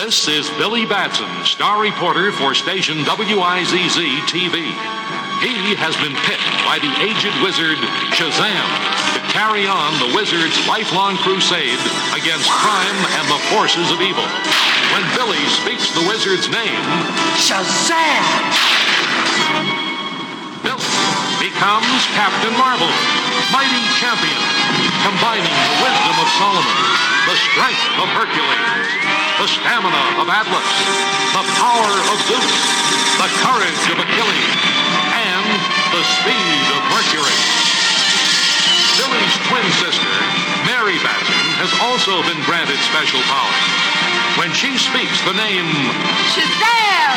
This is Billy Batson, star reporter for station WHIZ TV. He has been picked by the aged wizard Shazam to carry on the wizard's lifelong crusade against crime and the forces of evil. When Billy speaks the wizard's name, Shazam! Billy becomes Captain Marvel, mighty champion, combining the wisdom of Solomon, the strength of Hercules, the stamina of Atlas, the power of Zeus, the courage of Achilles, and the speed of Mercury. Billy's twin sister, Mary Batson, has also been granted special powers. When she speaks the name Shazam!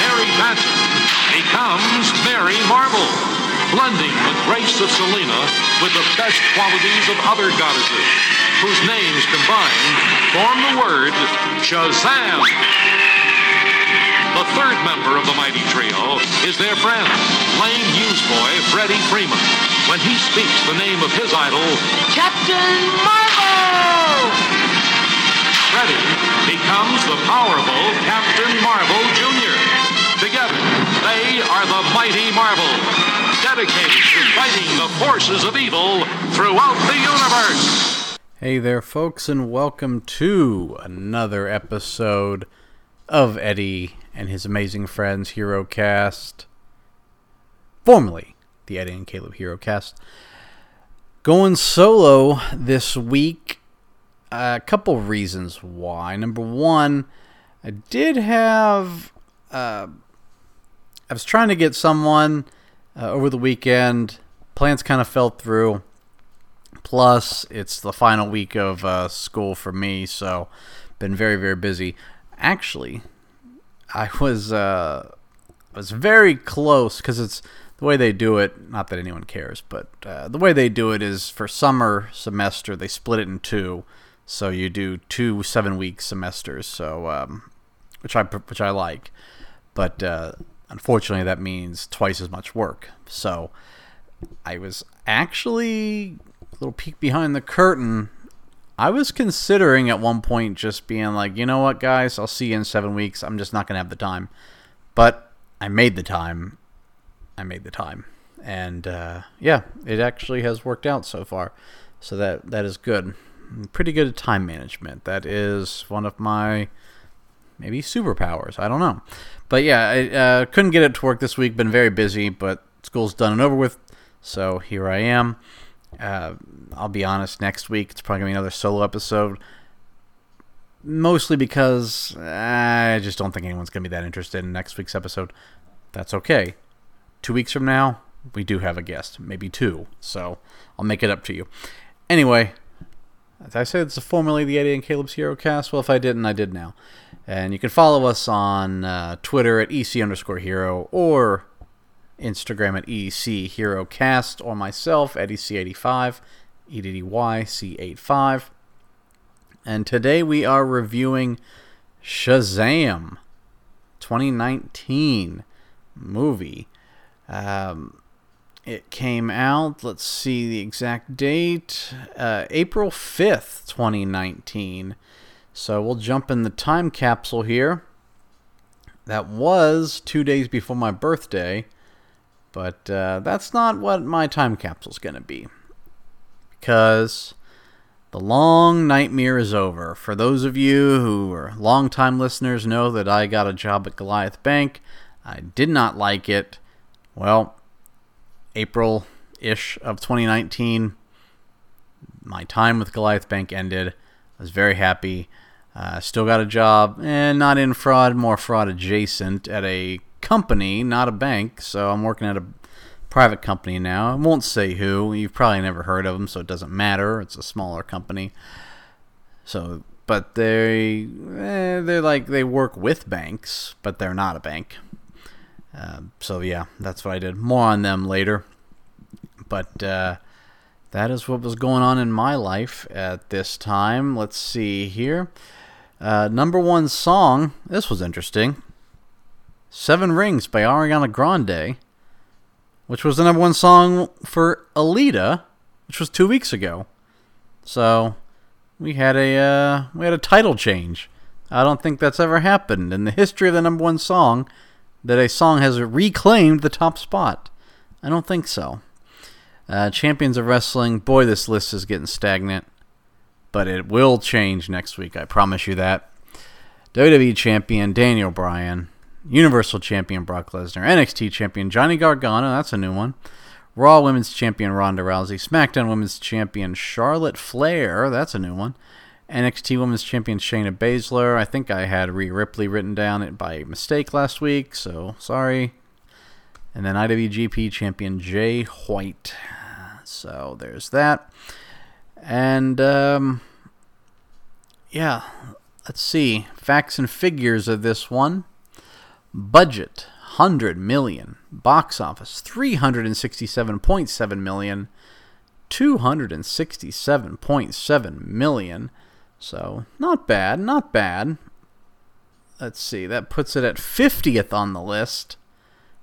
Mary Batson becomes Mary Marvel, blending the grace of Selena with the best qualities of other goddesses, whose names combined form the word Shazam. The third member of the mighty trio is their friend, lame newsboy Freddie Freeman, when he speaks the name of his idol, Captain Marvel! Freddie becomes the powerful Captain Marvel Jr. Together, they are the Mighty Marvel, dedicated to fighting the forces of evil throughout the universe. Hey there, folks, and welcome to another episode of Eddie and his amazing friends Hero Cast, formerly the Eddie and Caleb Hero Cast. Going solo this week, a couple reasons why. Number one, I did have. Uh, I was trying to get someone uh, over the weekend. Plans kind of fell through. Plus, it's the final week of uh, school for me, so been very very busy. Actually, I was uh, was very close because it's the way they do it. Not that anyone cares, but uh, the way they do it is for summer semester they split it in two, so you do two seven week semesters. So um, which I which I like, but uh, unfortunately that means twice as much work. So I was actually little peek behind the curtain. I was considering at one point just being like, you know what, guys, I'll see you in seven weeks. I'm just not going to have the time. But I made the time. I made the time. And uh, yeah, it actually has worked out so far. So that that is good. Pretty good at time management. That is one of my maybe superpowers. I don't know. But yeah, I uh, couldn't get it to work this week. Been very busy, but school's done and over with. So here I am. Uh, I'll be honest, next week it's probably going to be another solo episode. Mostly because I just don't think anyone's going to be that interested in next week's episode. That's okay. Two weeks from now, we do have a guest, maybe two. So I'll make it up to you. Anyway, as I said, it's formerly the Eddie and Caleb's Hero Cast. Well, if I didn't, I did now. And you can follow us on uh, Twitter at EC underscore hero or Instagram at EC Hero Cast or myself at EC85, E-D-D-Y-C85. And today we are reviewing Shazam 2019 movie. Um, it came out, let's see the exact date, uh, April 5th, 2019. So we'll jump in the time capsule here. That was two days before my birthday, but uh, that's not what my time capsule's going to be. Because the long nightmare is over. For those of you who are longtime listeners, know that I got a job at Goliath Bank. I did not like it. Well, April ish of 2019, my time with Goliath Bank ended. I was very happy. Uh, still got a job, and not in fraud, more fraud adjacent at a company, not a bank. So I'm working at a private company now. I won't say who. You've probably never heard of them, so it doesn't matter. It's a smaller company. So, but they eh, they're like they work with banks, but they're not a bank. Uh, so yeah, that's what I did. More on them later. But uh, that is what was going on in my life at this time. Let's see here. Uh, number one song. This was interesting. Seven Rings by Ariana Grande, which was the number one song for Alita, which was two weeks ago. So, we had a uh, we had a title change. I don't think that's ever happened in the history of the number one song that a song has reclaimed the top spot. I don't think so. Uh, Champions of Wrestling, boy, this list is getting stagnant, but it will change next week. I promise you that. WWE Champion Daniel Bryan, Universal Champion Brock Lesnar, NXT Champion Johnny Gargano, that's a new one. Raw Women's Champion Ronda Rousey, SmackDown Women's Champion Charlotte Flair, that's a new one. NXT Women's Champion Shayna Baszler. I think I had Rhea Ripley written down it by mistake last week, so sorry. And then IWGP Champion Jay White. So there's that. And um, yeah, let's see facts and figures of this one. Budget 100 million. Box office 367.7 million. 267.7 million. So, not bad, not bad. Let's see, that puts it at 50th on the list.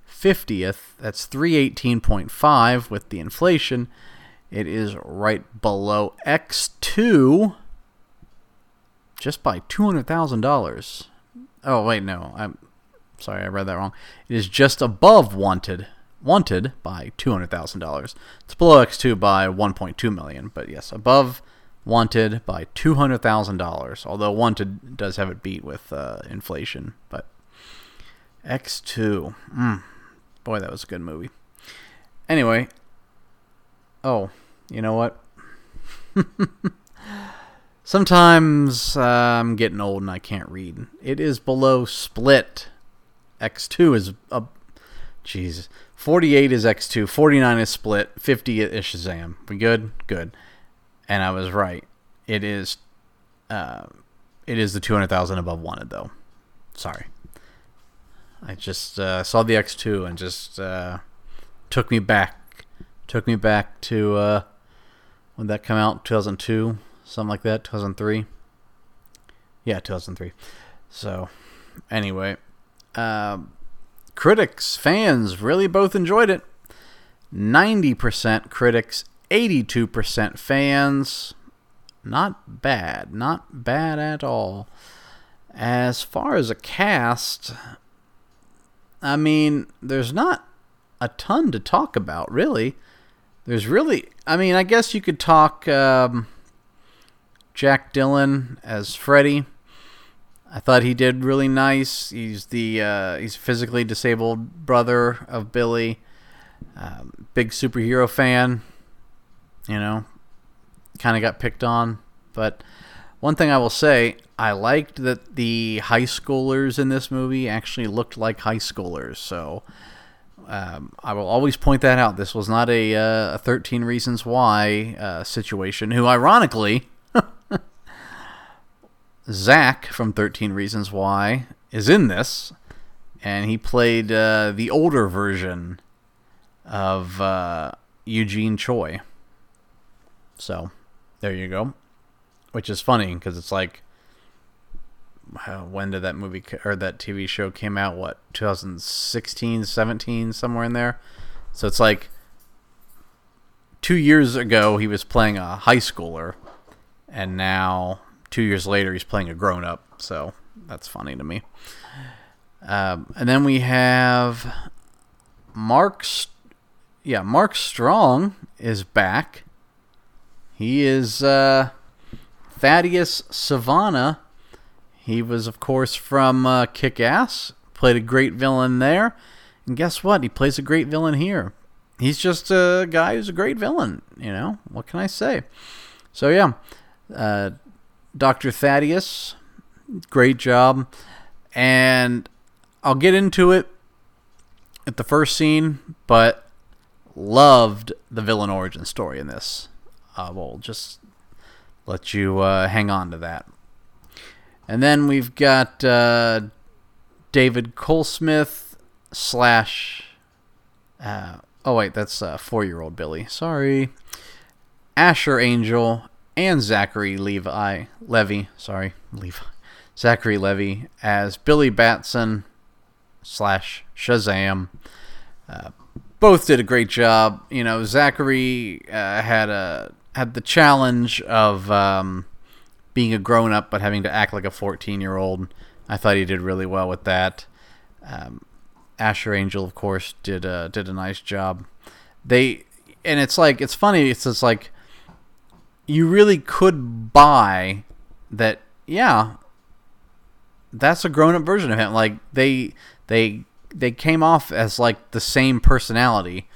50th, that's 318.5 with the inflation. It is right below X2 just by $200,000. Oh, wait, no. I'm sorry, I read that wrong. It is just above Wanted. Wanted by $200,000. It's below X2 by 1.2 million, but yes, above Wanted by $200,000. Although Wanted does have it beat with uh, inflation, but X2. Mm, boy, that was a good movie. Anyway, oh, you know what? Sometimes uh, I'm getting old and I can't read. It is below Split. X2 is a. Jesus. 48 is X2, 49 is Split, 50 is Shazam. We good? Good and I was right. It is, uh, it is the two hundred thousand above wanted though. Sorry, I just uh, saw the X two and just uh, took me back, took me back to uh, when that come out, two thousand two, something like that, two thousand three. Yeah, two thousand three. So, anyway, um, critics, fans really both enjoyed it. 90% critics, 82% fans. Not bad. Not bad at all. As far as a cast, I mean, there's not a ton to talk about, really. There's really, I mean, I guess you could talk um, Jack Dylan as Freddy. I thought he did really nice. He's the uh, he's physically disabled brother of Billy. Um, big superhero fan you know, kind of got picked on. But one thing I will say, I liked that the high schoolers in this movie actually looked like high schoolers. So um, I will always point that out. This was not a, uh, a 13 Reasons Why uh, situation, who ironically, Zach from 13 Reasons Why is in this. And he played uh, the older version of uh, Eugene Choi. So there you go. Which is funny because it's like, when did that movie or that TV show came out? What 2016, 17, somewhere in there. So it's like two years ago he was playing a high schooler, and now two years later he's playing a grown up. So that's funny to me. Um, and then we have Mark. Yeah, Mark Strong is back he is uh, Thaddeus Sivana. He was, of course, from uh, Kick Ass. Played a great villain there. And guess what? He plays a great villain here. He's just a guy who's a great villain. You know, what can I say? So, yeah. Uh, Dr. Thaddeus, great job. And I'll get into it at the first scene, but loved the villain origin story in this uh, we'll just let you uh, hang on to that. And then we've got uh, David Kohlsmith slash. Uh, oh wait, that's uh, four-year-old Billy. Sorry, Asher Angel and Zachary Levi Levy. Sorry, Levi. Zachary Levy as Billy Batson slash Shazam. Uh, both did a great job. You know, Zachary uh, had a had the challenge of um, being a grown up but having to act like a 14 year old. I thought he did really well with that. Um, Asher Angel, of course, did uh, did a nice job. They and it's like it's funny. It's just like you really could buy that. Yeah, that's a grown up version of him. Like they they they came off as like the same personality,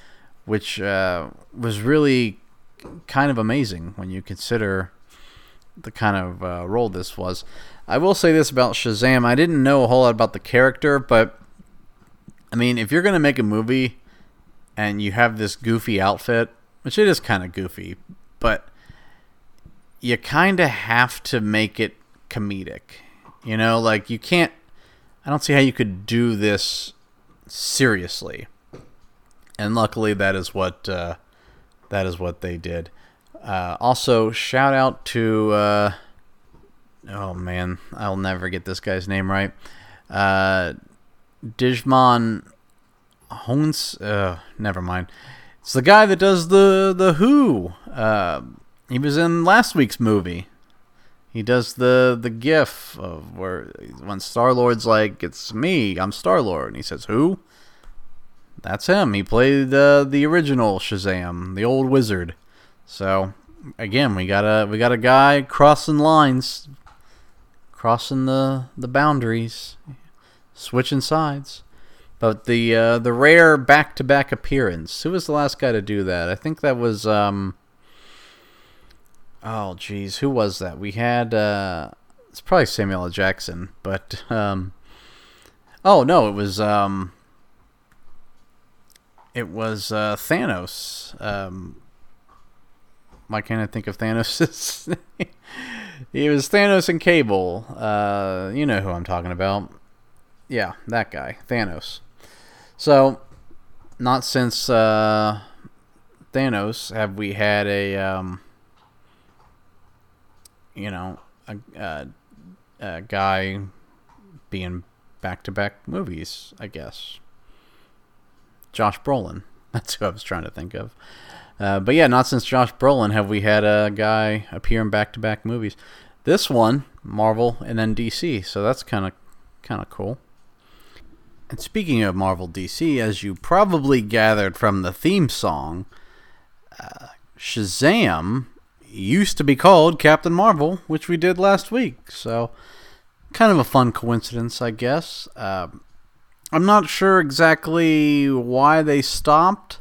which uh, was really kind of amazing when you consider the kind of uh, role this was. I will say this about Shazam: I didn't know a whole lot about the character, but I mean, if you're gonna make a movie and you have this goofy outfit, which it is kind of goofy, but you kind of have to make it comedic. You know, like you can't. I don't see how you could do this seriously. And luckily, that is what uh, that is what they did. Uh, also, shout out to uh, oh man, I'll never get this guy's name right. Uh, Djimon Houns. Uh, never mind. It's the guy that does the the Who. Uh, he was in last week's movie. He does the the gif of where when Star Lord's like, "It's me, I'm Star Lord," and he says, "Who?" That's him. He played uh, the original Shazam, the old wizard. So again, we got a we got a guy crossing lines, crossing the the boundaries, switching sides. But the uh, the rare back to back appearance. Who was the last guy to do that? I think that was um. Oh geez, who was that? We had uh, it's probably Samuel L. Jackson, but um. Oh no, it was um. It was uh, Thanos. Um, why can't I think of Thanos? he was Thanos and Cable. Uh, you know who I'm talking about. Yeah, that guy, Thanos. So, not since uh, Thanos have we had a, um, you know, a, a, a guy being back-to-back movies. I guess. Josh Brolin. That's who I was trying to think of. Uh, but yeah, not since Josh Brolin have we had a guy appear in back-to-back movies. This one, Marvel and then DC, so that's kind of kind of cool. And speaking of Marvel DC, as you probably gathered from the theme song, uh, Shazam used to be called Captain Marvel, which we did last week. So, kind of a fun coincidence, I guess. Uh, I'm not sure exactly why they stopped,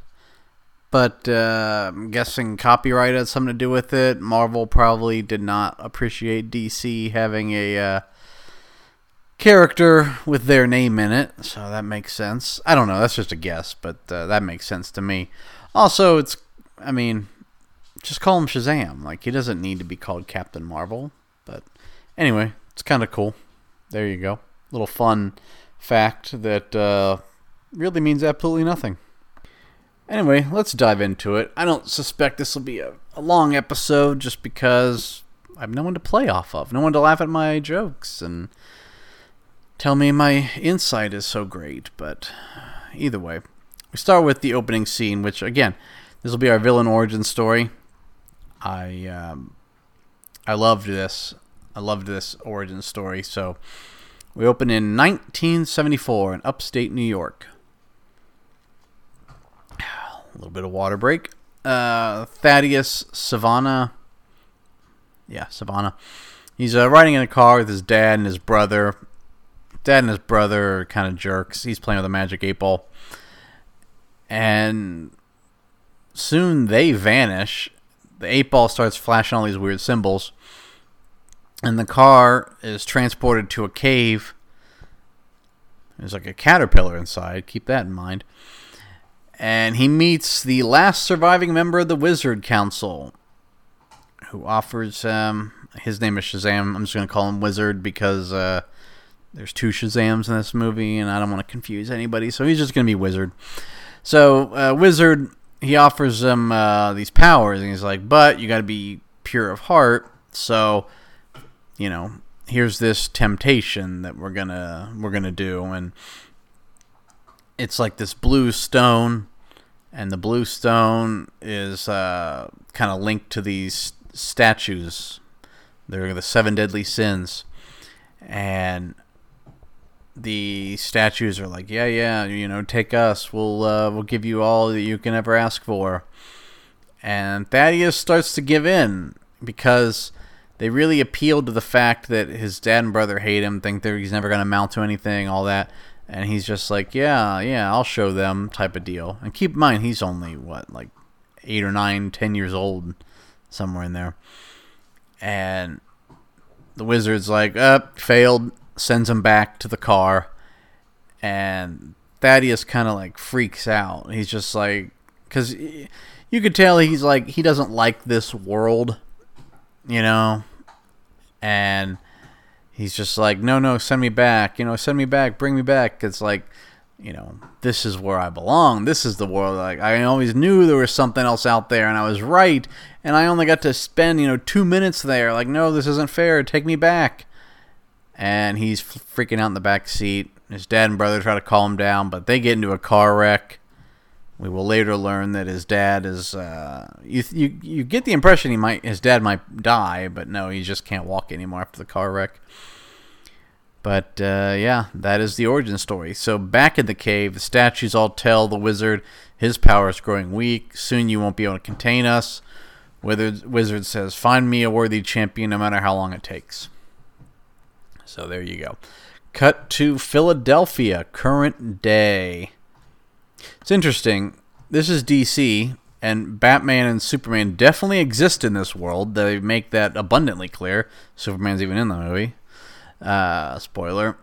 but uh, I'm guessing copyright had something to do with it. Marvel probably did not appreciate DC having a uh, character with their name in it, so that makes sense. I don't know, that's just a guess, but uh, that makes sense to me. Also, it's, I mean, just call him Shazam. Like, he doesn't need to be called Captain Marvel, but anyway, it's kind of cool. There you go. Little fun fact that uh, really means absolutely nothing. Anyway, let's dive into it. I don't suspect this will be a, a long episode just because I have no one to play off of, no one to laugh at my jokes, and tell me my insight is so great, but either way. We start with the opening scene, which, again, this will be our villain origin story. I, um, I loved this. I loved this origin story. So we open in 1974 in upstate New York. A little bit of water break. Uh, Thaddeus Sivana. Yeah, Sivana. He's uh, riding in a car with his dad and his brother. Dad and his brother are kind of jerks. He's playing with a magic eight ball. And soon they vanish. The eight ball starts flashing all these weird symbols and the car is transported to a cave. There's like a caterpillar inside. Keep that in mind. And he meets the last surviving member of the Wizard Council, who offers um, his name is Shazam. I'm just going to call him Wizard because uh, there's two Shazams in this movie, and I don't want to confuse anybody. So he's just going to be Wizard. So uh, Wizard, he offers them uh, these powers, and he's like, "But you got to be pure of heart." So you know, here's this temptation that we're gonna we're gonna do, and it's like this blue stone, and the blue stone is uh, kind of linked to these statues They're the seven deadly sins, and the statues are like, yeah, yeah, you know, take us. We'll uh, we'll give you all that you can ever ask for. And Thaddeus starts to give in because they really appeal to the fact that his dad and brother hate him, think that he's never going to amount to anything, all that. And he's just like, yeah, yeah, I'll show them, type of deal. And keep in mind, he's only what, like eight or nine, ten years old, somewhere in there. And the wizard's like, up, uh, failed sends him back to the car, and Thaddeus kind of like freaks out. He's just like, because you could tell he's like he doesn't like this world, you know, and he's just like, no, no, send me back, you know, send me back, bring me back. It's like, you know, this is where I belong. This is the world. Like I always knew there was something else out there, and I was right. And I only got to spend, you know, two minutes there. Like, no, this isn't fair. Take me back and he's freaking out in the back seat. His dad and brother try to calm him down, but they get into a car wreck. We will later learn that his dad is. Uh, you, you you get the impression he might his dad might die, but no, he just can't walk anymore after the car wreck. But uh, yeah, that is the origin story. So back in the cave, the statues all tell the wizard his power is growing weak. Soon you won't be able to contain us. Wizard, wizard says, "Find me a worthy champion, no matter how long it takes." So there you go. Cut to Philadelphia, current day. It's interesting. This is DC, and Batman and Superman definitely exist in this world. They make that abundantly clear. Superman's even in the movie. Uh, spoiler.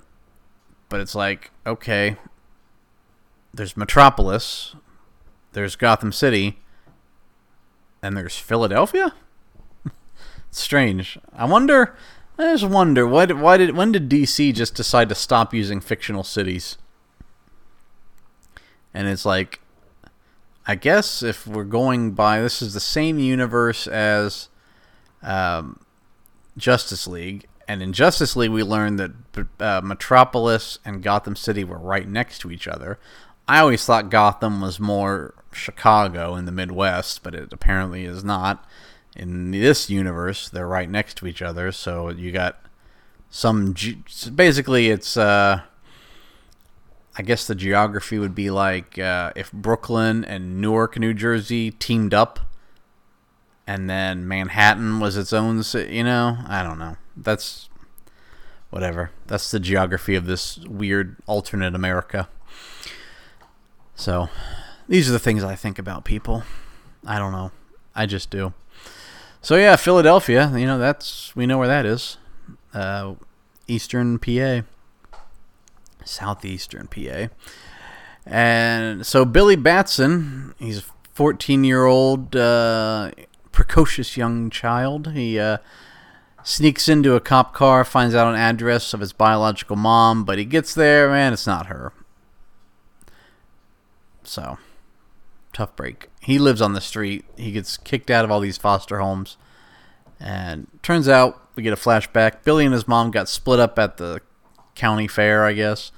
But it's like, okay, there's Metropolis, there's Gotham City, and there's Philadelphia? strange. I wonder I just wonder why did, why did when did DC just decide to stop using fictional cities? And it's like I guess if we're going by this is the same universe as um, Justice League, and in Justice League we learned that uh, Metropolis and Gotham City were right next to each other. I always thought Gotham was more Chicago in the Midwest, but it apparently is not in this universe, they're right next to each other. So you got some. Ge- basically, it's. Uh, I guess the geography would be like uh, if Brooklyn and Newark, New Jersey teamed up, and then Manhattan was its own. City. You know, I don't know. That's whatever. That's the geography of this weird alternate America. So, these are the things I think about people. I don't know. I just do. So yeah, Philadelphia. You know that's we know where that is. Uh, Eastern PA, southeastern PA, and so Billy Batson. He's a 14 year old uh, precocious young child. He uh, sneaks into a cop car, finds out an address of his biological mom, but he gets there, and it's not her. So tough break. He lives on the street. He gets kicked out of all these foster homes. And turns out we get a flashback. Billy and his mom got split up at the county fair, I guess.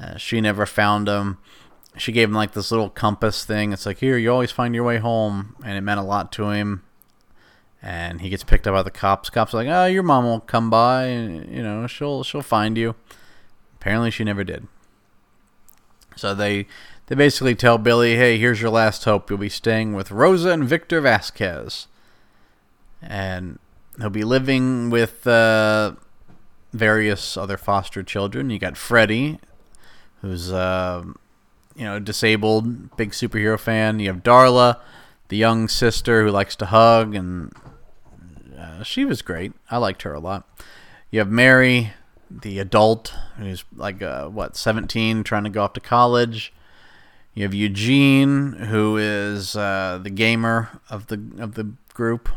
Uh, she never found him. She gave him like this little compass thing. It's like, here, you always find your way home. And it meant a lot to him. And he gets picked up by the cops. Cops are like, oh, your mom will come by and, you know, she'll, she'll find you. Apparently she never did. So they they basically tell Billy, hey, here's your last hope. You'll be staying with Rosa and Victor Vasquez. And he'll be living with uh, various other foster children. You got Freddie, who's, uh, you know, disabled, big superhero fan. You have Darla, the young sister who likes to hug, and uh, she was great. I liked her a lot. You have Mary, the adult, who's like, uh, what, 17, trying to go off to college. You have Eugene, who is uh, the gamer of the of the group,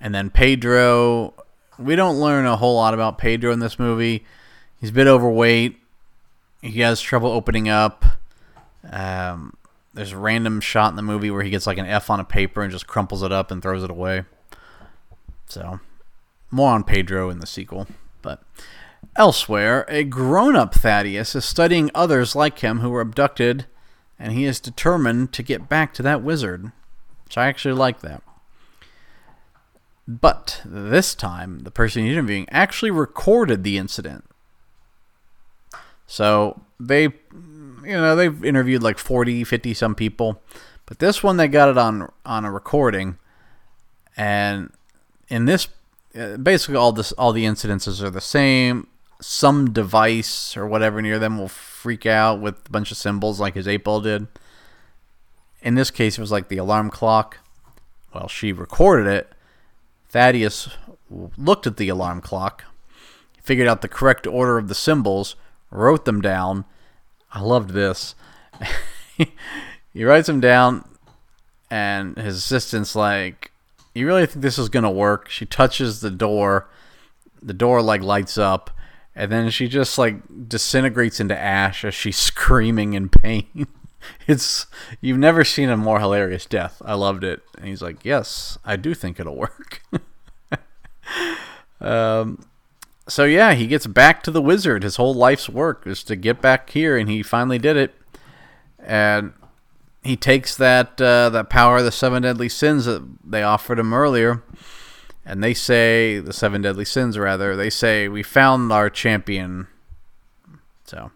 and then Pedro. We don't learn a whole lot about Pedro in this movie. He's a bit overweight. He has trouble opening up. Um, there's a random shot in the movie where he gets like an F on a paper and just crumples it up and throws it away. So, more on Pedro in the sequel. But elsewhere, a grown up Thaddeus is studying others like him who were abducted and he is determined to get back to that wizard. So I actually like that. But this time, the person he's interviewing actually recorded the incident. So they, you know, they've interviewed like 40, 50 some people, but this one they got it on on a recording, and in this, uh, basically all this all the incidences are the same. Some device or whatever near them will freak out with a bunch of symbols like his eight ball did. In this case, it was like the alarm clock. Well, she recorded it. Thaddeus looked at the alarm clock, figured out the correct order of the symbols, wrote them down. I loved this. he writes them down, and his assistant's like, "You really think this is gonna work?" She touches the door. The door like lights up, and then she just like disintegrates into ash as she's screaming in pain. it's you've never seen a more hilarious death. I loved it. And he's like, "Yes, I do think it'll work." um, so yeah, he gets back to the wizard. His whole life's work is to get back here, and he finally did it. And he takes that uh, that power of the seven deadly sins that they offered him earlier, and they say the seven deadly sins rather. They say we found our champion. So,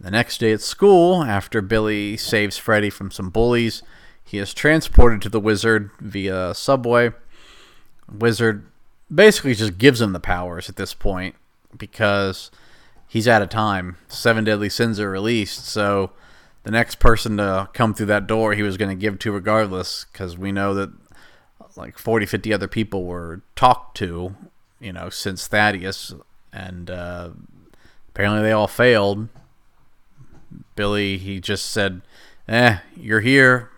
the next day at school, after Billy saves Freddy from some bullies, he is transported to the wizard via subway. Wizard basically just gives him the powers at this point because he's out of time. Seven deadly sins are released, so the next person to come through that door he was going to give to regardless because we know that like 40 50 other people were talked to you know since thaddeus and uh, apparently they all failed. Billy he just said eh you're here.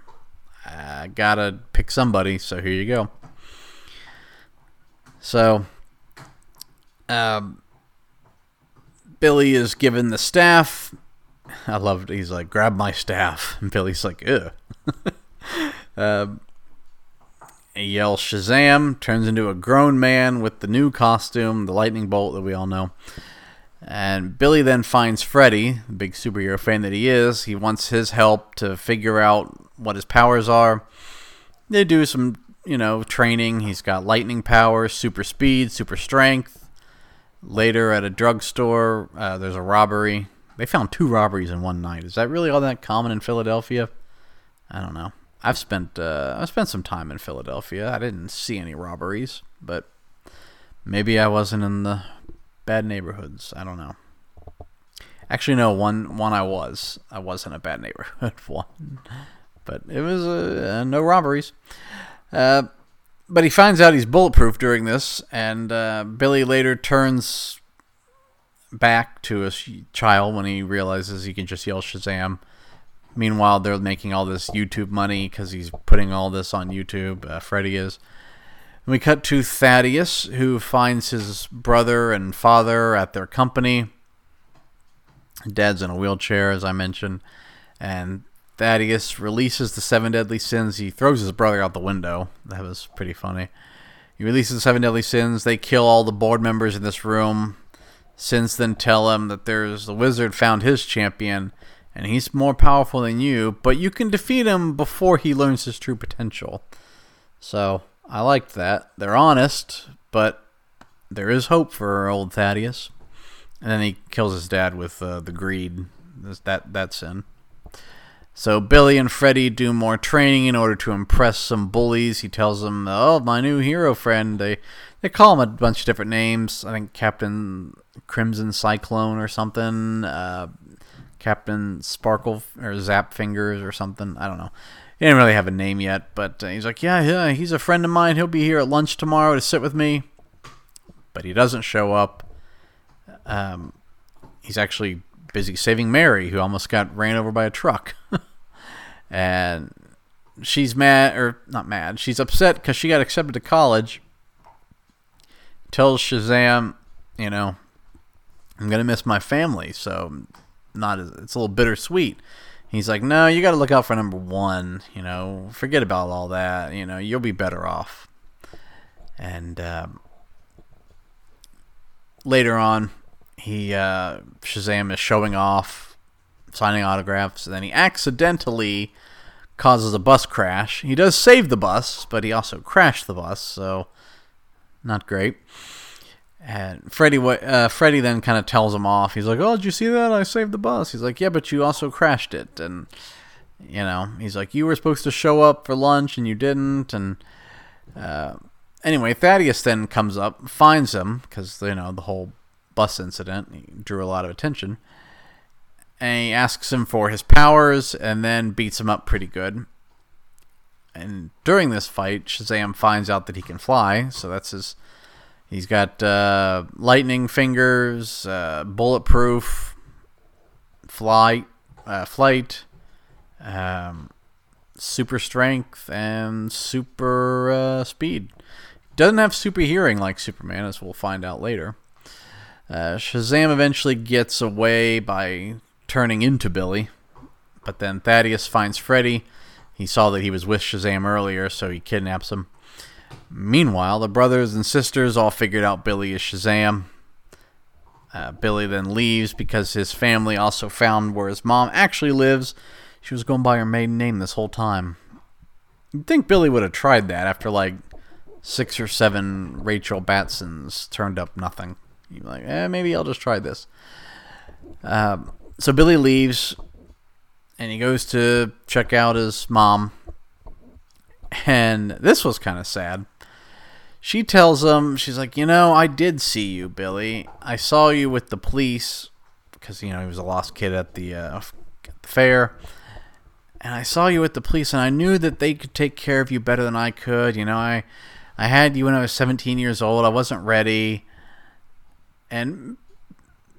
I gotta pick somebody so here you go. So um, billy is given the staff. I loved. He's like, grab my staff, and Billy's like, ugh. he yells Shazam, turns into a grown man with the new costume, the lightning bolt that we all know. And Billy then finds Freddy, the big superhero fan that he is. He wants his help to figure out what his powers are. They do some, you know, training. He's got lightning powers, super speed, super strength. Later at a drugstore, uh, there's a robbery. They found two robberies in one night. Is that really all that common in Philadelphia? I don't know. I've spent uh, I've spent some time in Philadelphia. I didn't see any robberies, but maybe I wasn't in the bad neighborhoods. I don't know. Actually, no. One one I was. I was in a bad neighborhood. One, but it was uh, no robberies. Uh, but he finds out he's bulletproof during this, and uh, Billy later turns back to a child when he realizes he can just yell Shazam. Meanwhile, they're making all this YouTube money because he's putting all this on YouTube. Uh, Freddy is. And we cut to Thaddeus, who finds his brother and father at their company. Dad's in a wheelchair, as I mentioned. And Thaddeus releases the seven deadly sins. He throws his brother out the window. That was pretty funny. He releases the seven deadly sins. They kill all the board members in this room. Sins then tell him that there's the wizard found his champion and he's more powerful than you, but you can defeat him before he learns his true potential. So I liked that. They're honest, but there is hope for old Thaddeus. And then he kills his dad with uh, the greed. That that sin. So Billy and Freddy do more training in order to impress some bullies. He tells them, "Oh, my new hero friend." They they call him a bunch of different names. I think Captain Crimson Cyclone or something. Uh, Captain Sparkle or Zap Fingers or something. I don't know. He didn't really have a name yet, but uh, he's like, yeah, yeah, he's a friend of mine. He'll be here at lunch tomorrow to sit with me. But he doesn't show up. Um, he's actually busy saving Mary, who almost got ran over by a truck. and she's mad, or not mad, she's upset because she got accepted to college. Tells Shazam, you know, I'm gonna miss my family, so not as, it's a little bittersweet. He's like, no, you got to look out for number one. You know, forget about all that. You know, you'll be better off. And um, later on, he uh, Shazam is showing off, signing autographs, and then he accidentally causes a bus crash. He does save the bus, but he also crashed the bus. So not great. And Freddy, uh, Freddy then kind of tells him off. He's like, "Oh, did you see that? I saved the bus." He's like, "Yeah, but you also crashed it." And you know, he's like, "You were supposed to show up for lunch and you didn't." And uh, anyway, Thaddeus then comes up, finds him because you know the whole bus incident drew a lot of attention, and he asks him for his powers, and then beats him up pretty good. And during this fight, Shazam finds out that he can fly, so that's his He's got uh, lightning fingers, uh, bulletproof, flight, uh, flight, um, super strength, and super uh, speed. Doesn't have super hearing like Superman, as we'll find out later. Uh, Shazam eventually gets away by turning into Billy, but then Thaddeus finds Freddy. He saw that he was with Shazam earlier, so he kidnaps him. Meanwhile, the brothers and sisters all figured out Billy is Shazam. Uh, Billy then leaves because his family also found where his mom actually lives. She was going by her maiden name this whole time. You'd think Billy would have tried that after like six or seven Rachel Batsons turned up nothing. You'd be like, eh, maybe I'll just try this. Uh, so Billy leaves and he goes to check out his mom. And this was kind of sad she tells him, she's like, you know, I did see you, Billy. I saw you with the police because you know he was a lost kid at the, uh, the fair, and I saw you with the police, and I knew that they could take care of you better than I could. You know, I I had you when I was 17 years old. I wasn't ready, and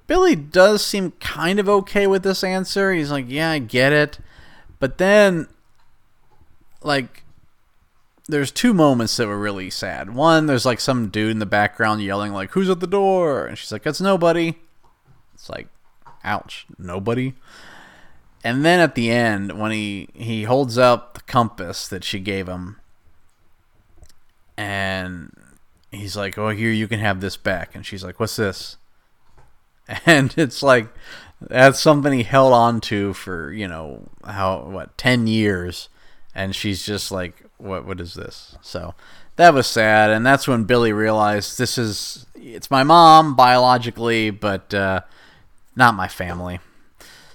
Billy does seem kind of okay with this answer. He's like, yeah, I get it, but then, like there's two moments that were really sad. One, there's like some dude in the background yelling like, "Who's at the door?" and she's like, "That's nobody." It's like, ouch, nobody. And then at the end, when he he holds up the compass that she gave him, and he's like, "Oh, here you can have this back," and she's like, "What's this?" And it's like that's something he held on to for you know how what ten years, and she's just like, what what is this? So that was sad, and that's when Billy realized this is it's my mom biologically, but uh, not my family.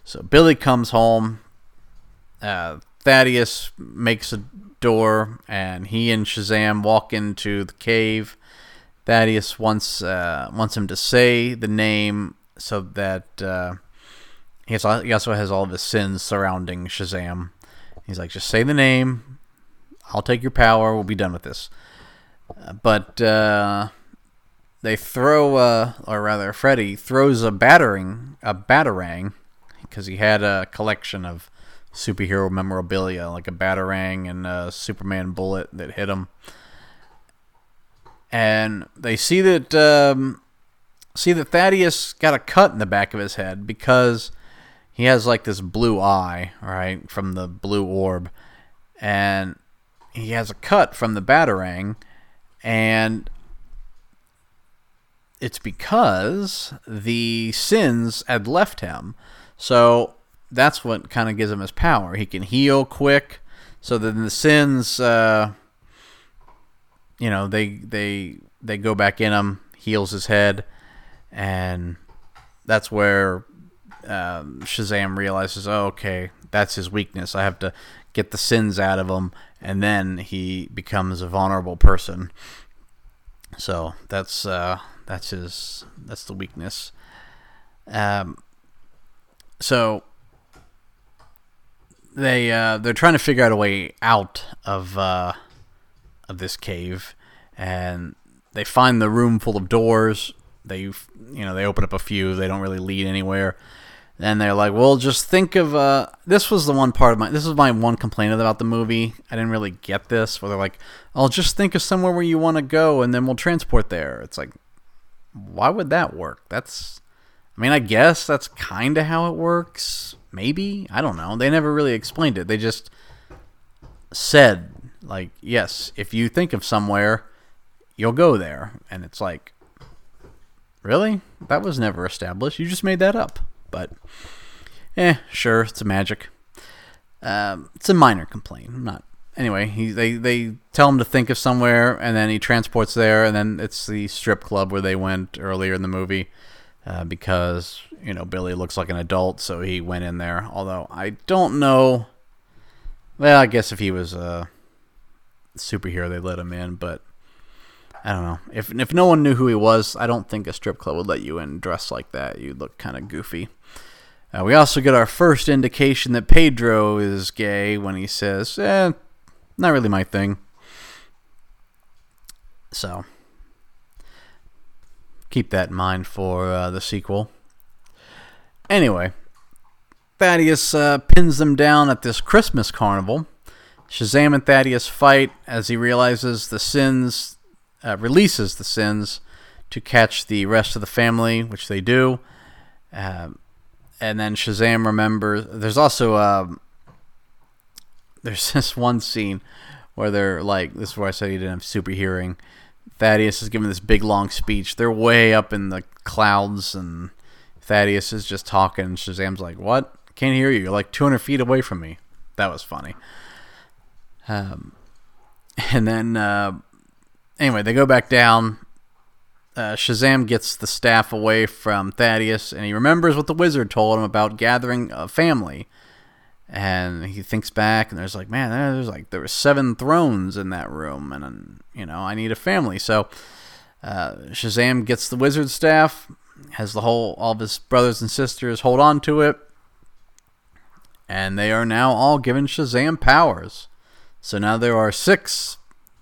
So Billy comes home. Uh, Thaddeus makes a door, and he and Shazam walk into the cave. Thaddeus wants uh, wants him to say the name so that uh, he, also has all of his sins surrounding Shazam. He's like, just say the name, I'll take your power. We'll be done with this. But uh, they throw, uh, or rather, Freddy throws a battering, a batarang, because he had a collection of superhero memorabilia, like a batarang and a Superman bullet that hit him. And they see that um, see that Thaddeus got a cut in the back of his head because he has like this blue eye, right, from the blue orb, and he has a cut from the batarang, and it's because the sins had left him. So that's what kind of gives him his power. He can heal quick. So then the sins, uh, you know, they they they go back in him, heals his head, and that's where um, Shazam realizes, oh, okay, that's his weakness. I have to get the sins out of him, and then he becomes a vulnerable person. So that's uh, that's his that's the weakness. Um, so they uh, they're trying to figure out a way out of uh, of this cave, and they find the room full of doors. They you know they open up a few. They don't really lead anywhere and they're like, "Well, just think of uh, this was the one part of my this is my one complaint about the movie. I didn't really get this. Where they're like, "I'll just think of somewhere where you want to go, and then we'll transport there." It's like, why would that work? That's, I mean, I guess that's kind of how it works. Maybe I don't know. They never really explained it. They just said like, "Yes, if you think of somewhere, you'll go there," and it's like, really? That was never established. You just made that up. But, eh, sure, it's a magic. Um, it's a minor complaint. I'm not anyway, he they they tell him to think of somewhere, and then he transports there, and then it's the strip club where they went earlier in the movie, uh, because you know Billy looks like an adult, so he went in there. Although I don't know. Well, I guess if he was a superhero, they let him in, but I don't know. If if no one knew who he was, I don't think a strip club would let you in dressed like that. You'd look kind of goofy. Uh, we also get our first indication that Pedro is gay when he says, "Eh, not really my thing." So keep that in mind for uh, the sequel. Anyway, Thaddeus uh, pins them down at this Christmas carnival. Shazam and Thaddeus fight as he realizes the sins, uh, releases the sins to catch the rest of the family, which they do. Um, and then Shazam remembers. There's also um, there's this one scene where they're like, this is where I said he didn't have super hearing. Thaddeus is giving this big long speech. They're way up in the clouds, and Thaddeus is just talking. Shazam's like, "What? Can't hear you. You're like 200 feet away from me." That was funny. Um, and then uh, anyway, they go back down. Uh, Shazam gets the staff away from Thaddeus, and he remembers what the wizard told him about gathering a family. And he thinks back, and there's like, man, there's like there were seven thrones in that room, and you know, I need a family. So uh, Shazam gets the wizard staff, has the whole all of his brothers and sisters hold on to it, and they are now all given Shazam powers. So now there are six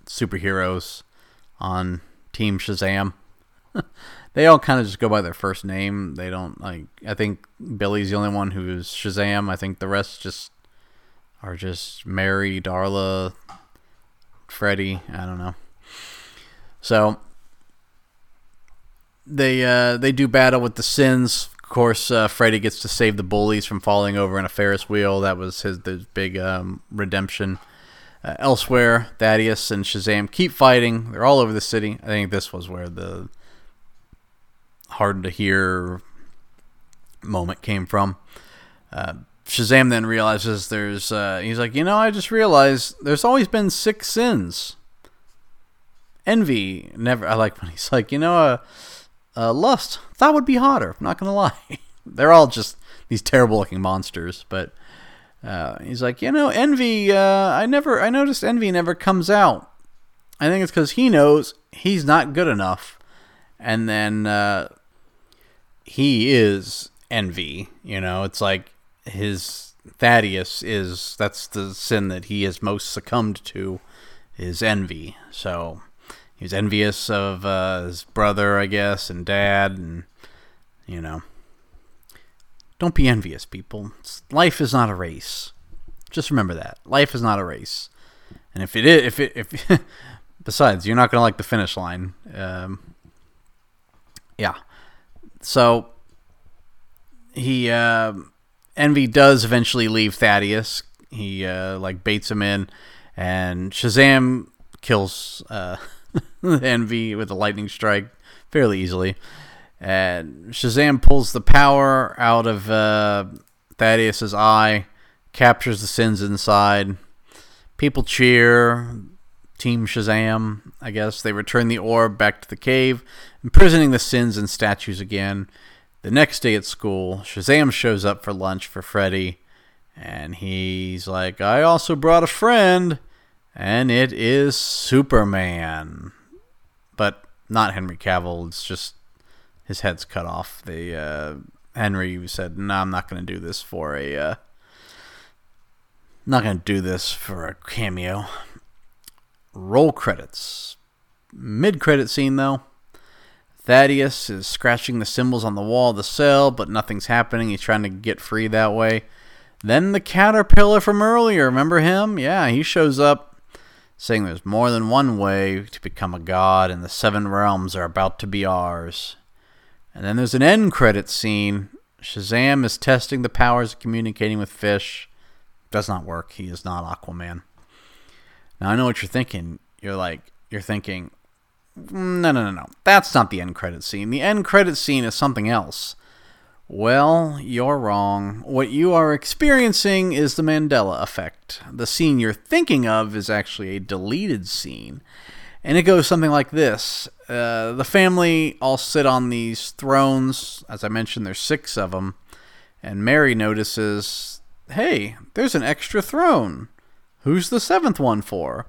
superheroes on Team Shazam. they all kind of just go by their first name. They don't like. I think Billy's the only one who's Shazam. I think the rest just are just Mary, Darla, Freddy. I don't know. So they uh, they do battle with the sins. Of course, uh, Freddy gets to save the bullies from falling over in a Ferris wheel. That was his the big um, redemption. Uh, elsewhere, Thaddeus and Shazam keep fighting. They're all over the city. I think this was where the hard to hear moment came from. Uh, Shazam then realizes there's. Uh, he's like, you know, I just realized there's always been six sins. Envy never. I like when he's like, you know, uh, uh, lust that would be hotter. I'm not gonna lie. They're all just these terrible looking monsters, but uh, he's like, you know, envy. Uh, I never. I noticed envy never comes out. I think it's because he knows he's not good enough, and then uh, he is envy. You know, it's like his Thaddeus is. That's the sin that he has most succumbed to, is envy. So he was envious of uh, his brother, I guess, and dad, and you know. Don't be envious, people. Life is not a race. Just remember that life is not a race. And if it is, if it, if besides, you're not gonna like the finish line. Um, yeah. So he uh, envy does eventually leave Thaddeus. He uh, like baits him in, and Shazam kills uh, envy with a lightning strike fairly easily. And Shazam pulls the power out of uh, Thaddeus's eye, captures the sins inside. People cheer. Team Shazam, I guess. They return the orb back to the cave, imprisoning the sins and statues again. The next day at school, Shazam shows up for lunch for Freddy, and he's like, I also brought a friend, and it is Superman. But not Henry Cavill, it's just his head's cut off. The uh, Henry said, "No, nah, I'm not going to do this for a. Uh, not going to do this for a cameo." Roll credits. Mid-credit scene though. Thaddeus is scratching the symbols on the wall of the cell, but nothing's happening. He's trying to get free that way. Then the caterpillar from earlier, remember him? Yeah, he shows up saying there's more than one way to become a god and the seven realms are about to be ours. And then there's an end credit scene. Shazam is testing the powers of communicating with fish. Does not work. He is not Aquaman. Now I know what you're thinking. You're like you're thinking, no, no, no, no. That's not the end credit scene. The end credit scene is something else. Well, you're wrong. What you are experiencing is the Mandela effect. The scene you're thinking of is actually a deleted scene. And it goes something like this uh, The family all sit on these thrones. As I mentioned, there's six of them. And Mary notices, hey, there's an extra throne. Who's the seventh one for?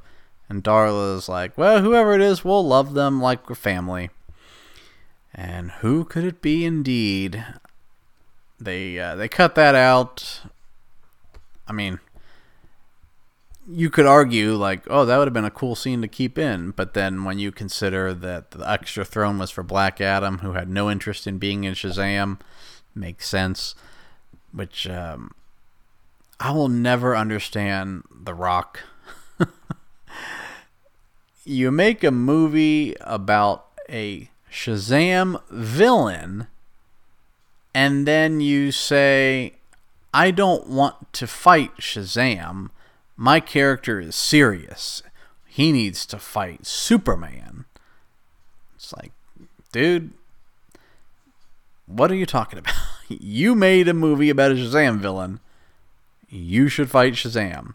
And Darla's like, well, whoever it is, we'll love them like a family. And who could it be indeed? They uh, they cut that out. I mean, you could argue like, oh, that would have been a cool scene to keep in, but then when you consider that the extra throne was for Black Adam, who had no interest in being in Shazam, makes sense. Which um, I will never understand The Rock. you make a movie about a Shazam villain, and then you say, I don't want to fight Shazam. My character is serious. He needs to fight Superman. It's like, dude, what are you talking about? you made a movie about a Shazam villain. You should fight Shazam.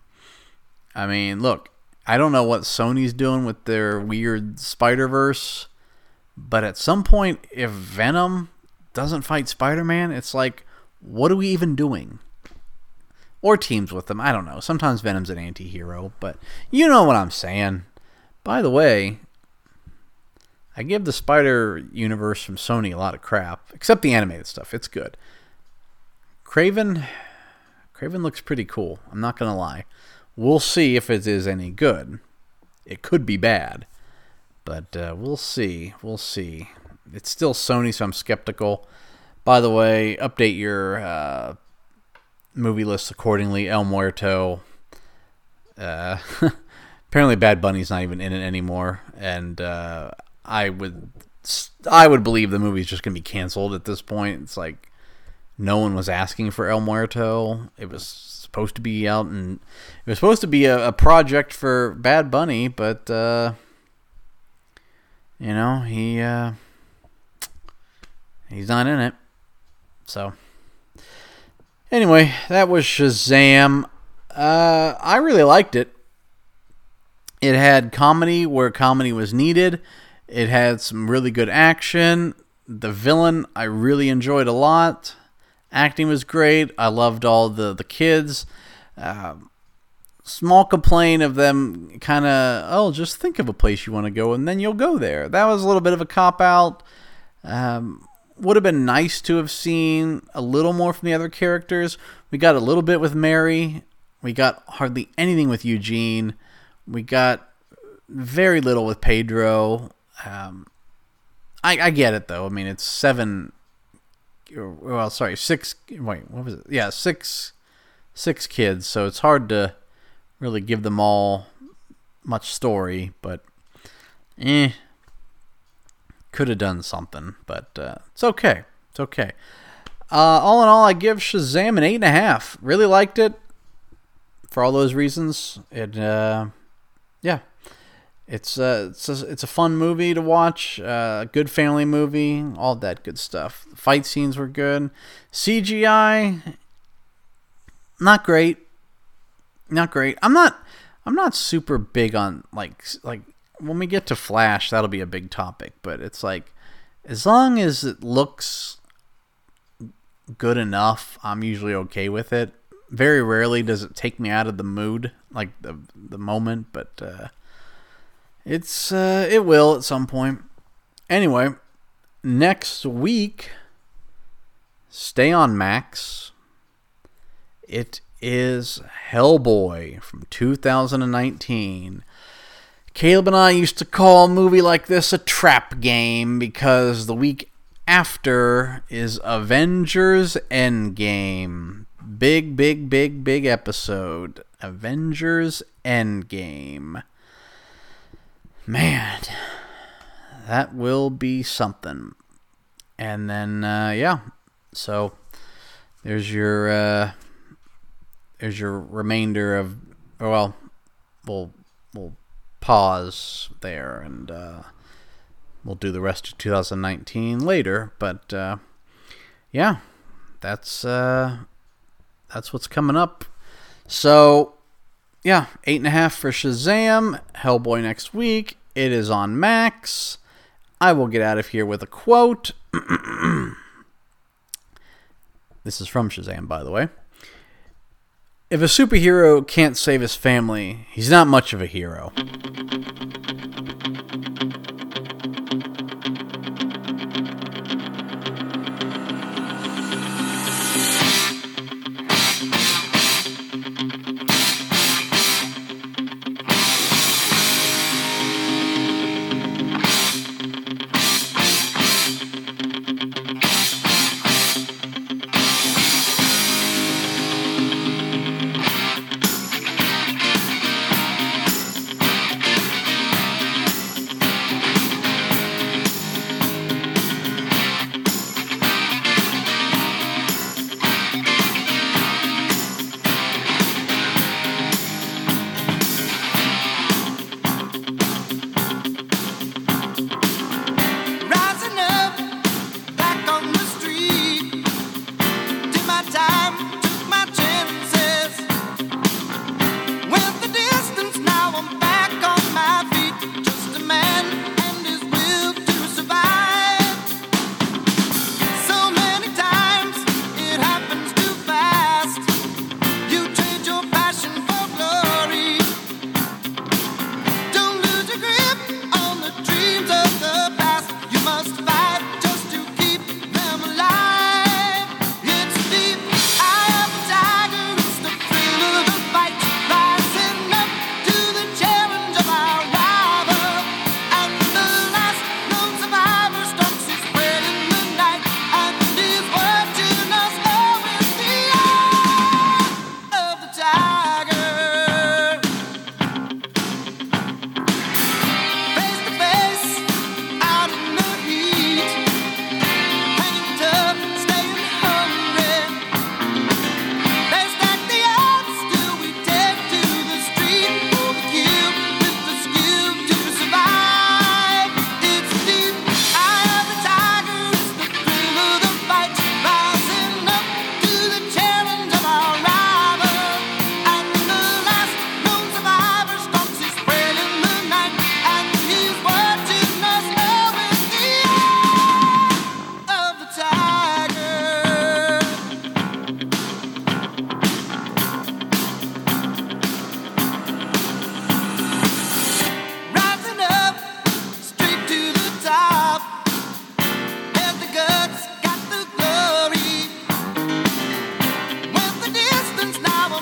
I mean, look, I don't know what Sony's doing with their weird Spider Verse, but at some point, if Venom doesn't fight Spider Man, it's like, what are we even doing? Or teams with them. I don't know. Sometimes Venom's an anti hero, but you know what I'm saying. By the way, I give the Spider Universe from Sony a lot of crap, except the animated stuff. It's good. Kraven, Kraven looks pretty cool. I'm not gonna lie. We'll see if it is any good. It could be bad, but uh, we'll see. We'll see. It's still Sony, so I'm skeptical. By the way, update your uh, movie list accordingly. El Muerto. Uh, apparently, Bad Bunny's not even in it anymore, and uh, I would, I would believe the movie's just gonna be canceled at this point. It's like no one was asking for El Muerto. It was supposed to be out and it was supposed to be a, a project for Bad Bunny, but uh, you know he uh, he's not in it. So anyway, that was Shazam. Uh, I really liked it. It had comedy where comedy was needed. It had some really good action. The villain I really enjoyed a lot. Acting was great. I loved all the the kids. Uh, small complaint of them kind of oh just think of a place you want to go and then you'll go there. That was a little bit of a cop out. Um, would have been nice to have seen a little more from the other characters. We got a little bit with Mary. We got hardly anything with Eugene. We got very little with Pedro. Um, I, I get it though. I mean, it's seven well, sorry, six. Wait, what was it? Yeah, six, six kids. So it's hard to really give them all much story, but eh, could have done something. But uh, it's okay. It's okay. Uh, all in all, I give Shazam an eight and a half. Really liked it for all those reasons. It, uh, yeah, it's a, it's a, it's a fun movie to watch, uh, good family movie, all that good stuff. The fight scenes were good. CGI, not great, not great. I'm not I'm not super big on like like when we get to Flash, that'll be a big topic. But it's like as long as it looks good enough, I'm usually okay with it. Very rarely does it take me out of the mood, like the the moment, but. Uh, it's uh, it will at some point. Anyway, next week, stay on Max. It is Hellboy from 2019. Caleb and I used to call a movie like this a trap game because the week after is Avengers Endgame. Big, big, big, big episode. Avengers Endgame. Man, that will be something. And then, uh, yeah, so there's your uh, there's your remainder of. Well, we'll we'll pause there and uh, we'll do the rest of 2019 later. But uh, yeah, that's uh, that's what's coming up. So, yeah, eight and a half for Shazam. Hellboy next week. It is on Max. I will get out of here with a quote. this is from Shazam, by the way. If a superhero can't save his family, he's not much of a hero.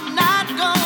not gonna